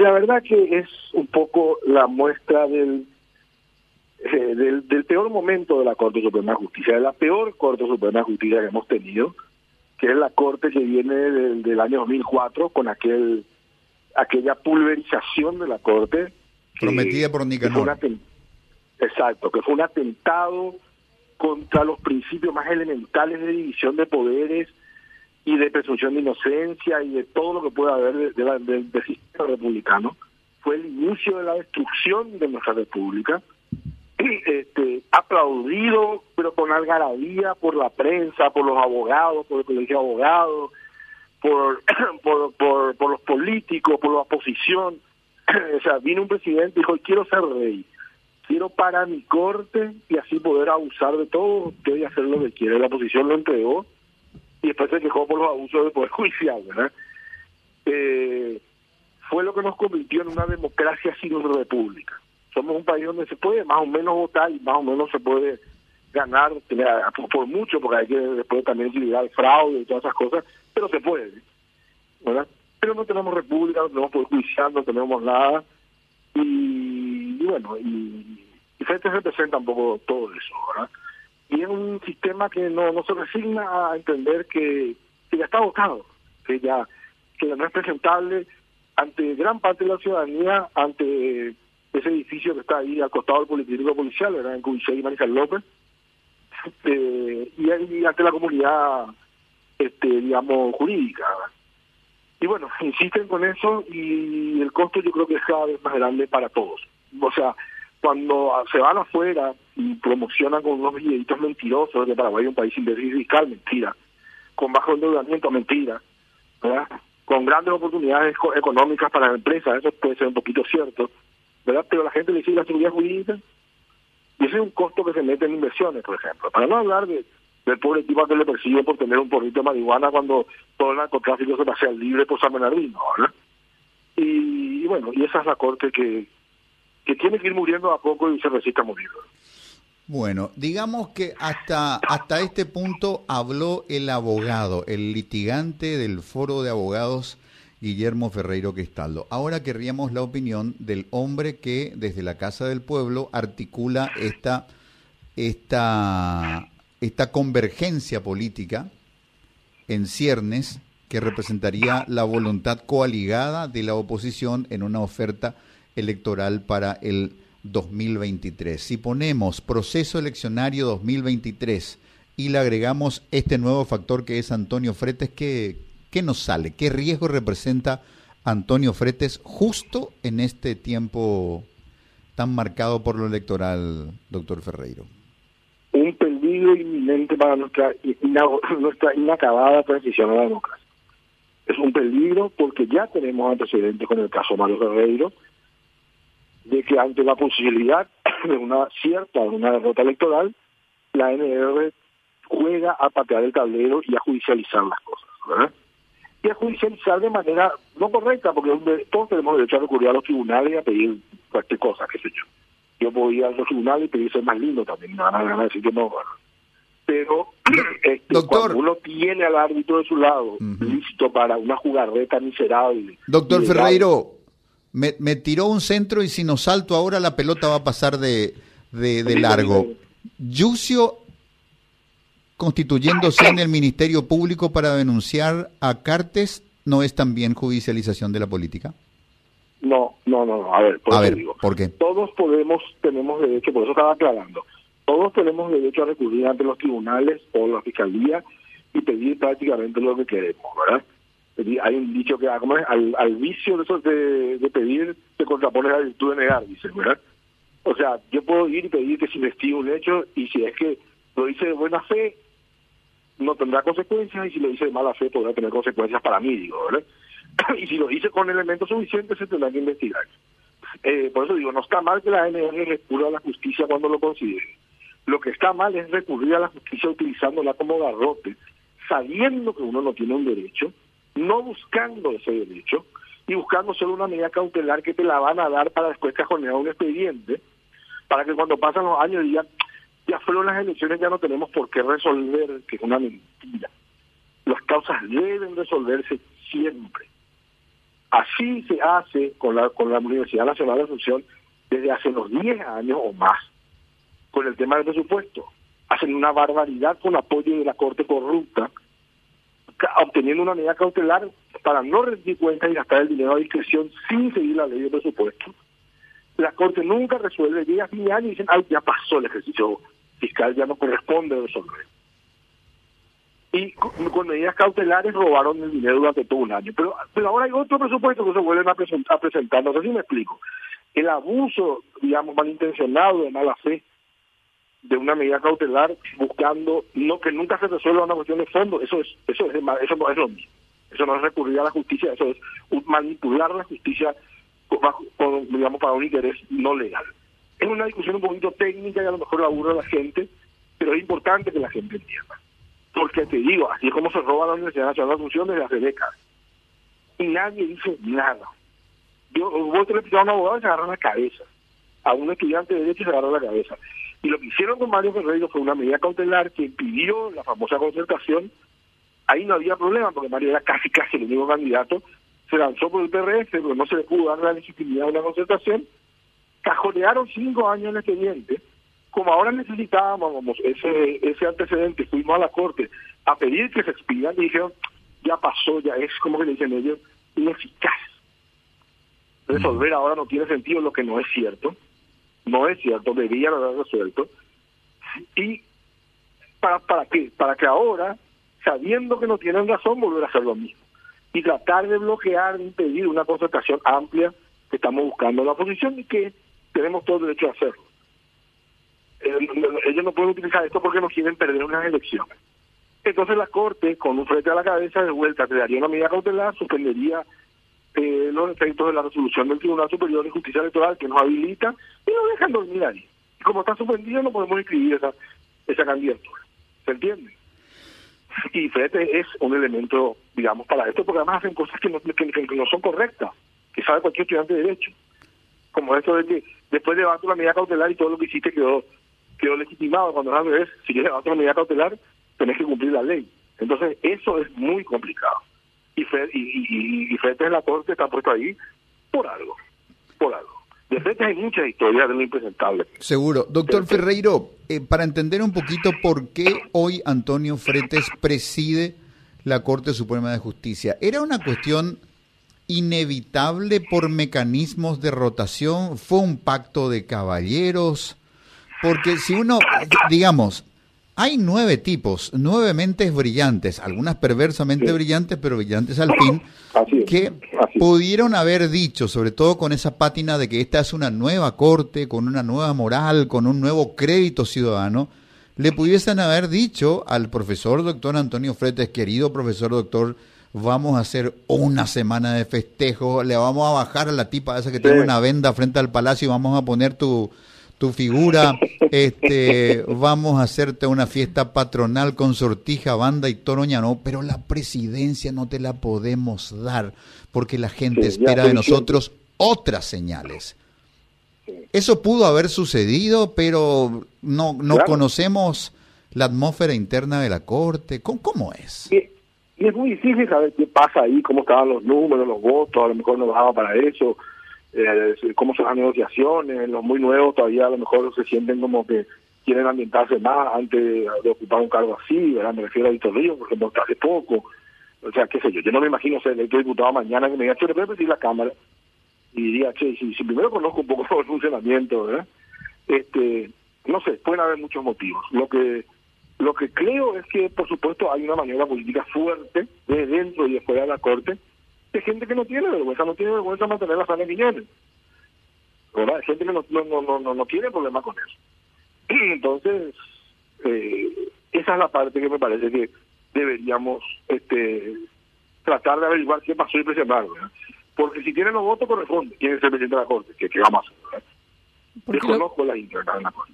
la verdad que es un poco la muestra del, eh, del, del, peor momento de la Corte Suprema de Justicia, de la peor Corte Suprema de Justicia que hemos tenido, que es la Corte que viene del, del año 2004 con aquel aquella pulverización de la Corte. Prometida por Nicanor. Exacto, que fue un atentado contra los principios más elementales de división de poderes y de presunción de inocencia y de todo lo que pueda haber del sistema republicano. Fue el inicio de la destrucción de nuestra república, este, aplaudido, pero con algarabía por la prensa, por los abogados, por el colegio de abogados, por, por, por, los políticos, por la oposición. o sea, vino un presidente y dijo, quiero ser rey quiero para mi corte y así poder abusar de todo usted y hacer lo que quiere. La oposición lo entregó y después se quejó por los abusos del Poder Judicial, ¿verdad? Eh, fue lo que nos convirtió en una democracia sin república. Somos un país donde se puede más o menos votar y más o menos se puede ganar por mucho, porque hay que después también equilibrar el fraude y todas esas cosas, pero se puede, ¿verdad? Pero no tenemos república, no tenemos poder judicial, no tenemos nada, y, bueno, y, y FETE representa un poco todo eso, ¿verdad? Y es un sistema que no, no se resigna a entender que, ya está votado, que ya que no es presentable ante gran parte de la ciudadanía, ante ese edificio que está ahí al costado del Politécnico Policial, ¿verdad? en Cubichay y Mariscal López, eh, y, ante la comunidad, este digamos, jurídica. Y bueno, insisten con eso y el costo yo creo que es cada vez más grande para todos. O sea, cuando se van afuera y promocionan con unos billetitos mentirosos de Paraguay un país sin déficit fiscal, mentira. Con bajo endeudamiento, mentira. ¿verdad? Con grandes oportunidades económicas para la empresa, eso puede ser un poquito cierto. ¿verdad? Pero la gente le sigue la seguridad jurídica y ese es un costo que se mete en inversiones, por ejemplo. Para no hablar de del pobre tipo que le persigue por tener un porrito de marihuana cuando todo el narcotráfico se pasea libre por San Bernardino, ¿verdad? Y, bueno, y esa es la corte que, tiene que ir muriendo a poco y se resiste morir. Bueno, digamos que hasta, hasta este punto habló el abogado, el litigante del foro de abogados Guillermo Ferreiro Questaldo. Ahora querríamos la opinión del hombre que desde la Casa del Pueblo articula esta, esta esta convergencia política en ciernes que representaría la voluntad coaligada de la oposición en una oferta electoral para el 2023. Si ponemos proceso eleccionario 2023 y le agregamos este nuevo factor que es Antonio Fretes, ¿qué, qué nos sale? ¿Qué riesgo representa Antonio Fretes justo en este tiempo tan marcado por lo electoral, doctor Ferreiro? Un inminente para nuestra, nuestra inacabada transición a la democracia. Es un peligro porque ya tenemos antecedentes con el caso Mario Ferreiro, de que ante la posibilidad de una cierta, de una derrota electoral, la NR juega a patear el tablero y a judicializar las cosas, Y a judicializar de manera no correcta, porque todos tenemos derecho a recurrir a los tribunales y a pedir cualquier cosa, qué sé yo. Yo puedo ir a los tribunales y pedir ser más lindo también, me van a decir que no, pero este, cuando uno tiene al árbitro de su lado, listo para una jugarreta miserable. Doctor Ferreiro, me, tiró un centro y si no salto ahora la pelota va a pasar de, de, largo. Yucio constituyéndose en el Ministerio Público para denunciar a Cartes no es también judicialización de la política? No, no, no, A ver, a ver, ¿por qué? Todos podemos, tenemos derecho, por eso estaba aclarando, todos tenemos derecho a recurrir ante los tribunales o la fiscalía y pedir prácticamente lo que queremos, ¿verdad? Hay un dicho que ah, al, al vicio de, eso de, pedir se contrapone la virtud de negar, dice, ¿verdad? O sea, yo puedo ir y pedir que se investigue un hecho y si es que lo hice de buena fe, no tendrá consecuencias y si lo hice de mala fe podrá tener consecuencias para mí, digo, ¿verdad? y si lo hice con elementos suficientes se tendrá que investigar. Eh, por eso digo, no está mal que la ANR recurra a la justicia cuando lo considere. Lo que está mal es recurrir a la justicia utilizándola como garrote, sabiendo que uno no tiene un derecho, no buscando ese derecho y buscando solo una medida cautelar que te la van a dar para después cajonear un expediente, para que cuando pasan los años digan, ya fueron las elecciones, ya no tenemos por qué resolver, que es una mentira. Las causas deben resolverse siempre. Así se hace con la, con la Universidad Nacional de Asunción desde hace unos 10 años o más, con el tema del presupuesto. Hacen una barbaridad con apoyo de la Corte Corrupta, obteniendo una medida cautelar para no rendir cuentas y gastar el dinero a discreción sin seguir la ley de presupuesto. La Corte nunca resuelve, llega a fin de año y dicen, ay, ya pasó el ejercicio fiscal, ya no corresponde resolver. Y con, medidas cautelares robaron el dinero durante todo un año. Pero, pero ahora hay otro presupuesto que se vuelven a, presentar, a presentar, no sé si me explico. El abuso, digamos, malintencionado de mala fe de una medida cautelar buscando no que nunca se resuelva una cuestión de fondo. Eso es eso es eso no es lo mismo. Eso no es recurrir a la justicia eso es manipular la justicia digamos para un interés no legal. Es una discusión un poquito técnica y a lo mejor la aburre a la gente pero es importante que la gente entienda. Porque te digo así es como se roba la Universidad Nacional de Asunción desde hace décadas. Y nadie dice nada. Yo vos te le a un abogado y se agarra la cabeza. A un estudiante de derecho se agarra la cabeza y lo que hicieron con Mario Ferreiro fue una medida cautelar que impidió la famosa concertación. Ahí no había problema porque Mario era casi casi el único candidato. Se lanzó por el PRS, pero no se le pudo dar la legitimidad a una concertación. Cajonearon cinco años en el expediente. Como ahora necesitábamos ese, ese antecedente, fuimos a la Corte a pedir que se expidan y dijeron, ya pasó, ya es como que le dicen ellos, ineficaz. Resolver ahora no tiene sentido, lo que no es cierto no es cierto, deberían haber resuelto. ¿Y para, para qué? Para que ahora, sabiendo que no tienen razón, volver a hacer lo mismo. Y tratar de bloquear, de impedir una concertación amplia que estamos buscando la oposición y que tenemos todo el derecho a hacerlo. Eh, ellos no pueden utilizar esto porque no quieren perder unas elecciones. Entonces la Corte, con un frente a la cabeza de vuelta, te daría una medida cautelar, suspendería eh, los efectos de la resolución del Tribunal Superior de Justicia Electoral que nos habilita y nos dejan dormir ahí. Y como está suspendido no podemos inscribir esa, esa candidatura. ¿Se entiende? Y FEDE es un elemento, digamos, para esto, porque además hacen cosas que no, que, no son correctas, que sabe cualquier estudiante de Derecho. Como esto de que después de levantar la medida cautelar y todo lo que hiciste quedó quedó legitimado. Cuando al revés, si quieres levantar una medida cautelar, tenés que cumplir la ley. Entonces, eso es muy complicado y, Fred, y, y, en la corte está puesto ahí por algo, por algo. De frente hay muchas historias de lo impresentable. Seguro. Doctor Ferreiro, eh, para entender un poquito por qué hoy Antonio Fretes preside la Corte Suprema de Justicia, ¿era una cuestión inevitable por mecanismos de rotación? ¿Fue un pacto de caballeros? Porque si uno, digamos, hay nueve tipos, nueve mentes brillantes, algunas perversamente brillantes, pero brillantes al fin, que pudieron haber dicho, sobre todo con esa pátina de que esta es una nueva corte, con una nueva moral, con un nuevo crédito ciudadano, le pudiesen haber dicho al profesor doctor Antonio Fretes, querido profesor doctor, vamos a hacer una semana de festejo, le vamos a bajar a la tipa esa que tiene una venda frente al palacio y vamos a poner tu tu figura, este, vamos a hacerte una fiesta patronal con sortija, banda y toroña, no, pero la presidencia no te la podemos dar porque la gente espera de nosotros otras señales. Eso pudo haber sucedido, pero no, no conocemos la atmósfera interna de la Corte. ¿Cómo, cómo es? Y, es muy difícil saber qué pasa ahí, cómo estaban los números, los votos, a lo mejor no bajaba para eso eh, cómo son las negociaciones, los muy nuevos todavía a lo mejor se sienten como que quieren ambientarse más antes de ocupar un cargo así, ¿verdad? Me refiero a Víctor Río, porque ejemplo, hace poco. O sea, qué sé yo, yo no me imagino ser electo diputado mañana que me diga, che, le voy a pedir la Cámara. Y diría, che, si, si primero conozco un poco el funcionamiento, ¿verdad? Este, no sé, pueden haber muchos motivos. Lo que lo que creo es que, por supuesto, hay una maniobra política fuerte de dentro y de fuera de la Corte de gente que no tiene vergüenza, no tiene vergüenza mantener la sala de ¿Verdad? Hay gente que no, no, no, no, no tiene problema con eso. Entonces, eh, esa es la parte que me parece que deberíamos este tratar de averiguar qué pasó y presionar, Porque si tienen los votos corresponde quién es el presidente de la Corte, que, que vamos a hacer, Desconozco la interna de la Corte.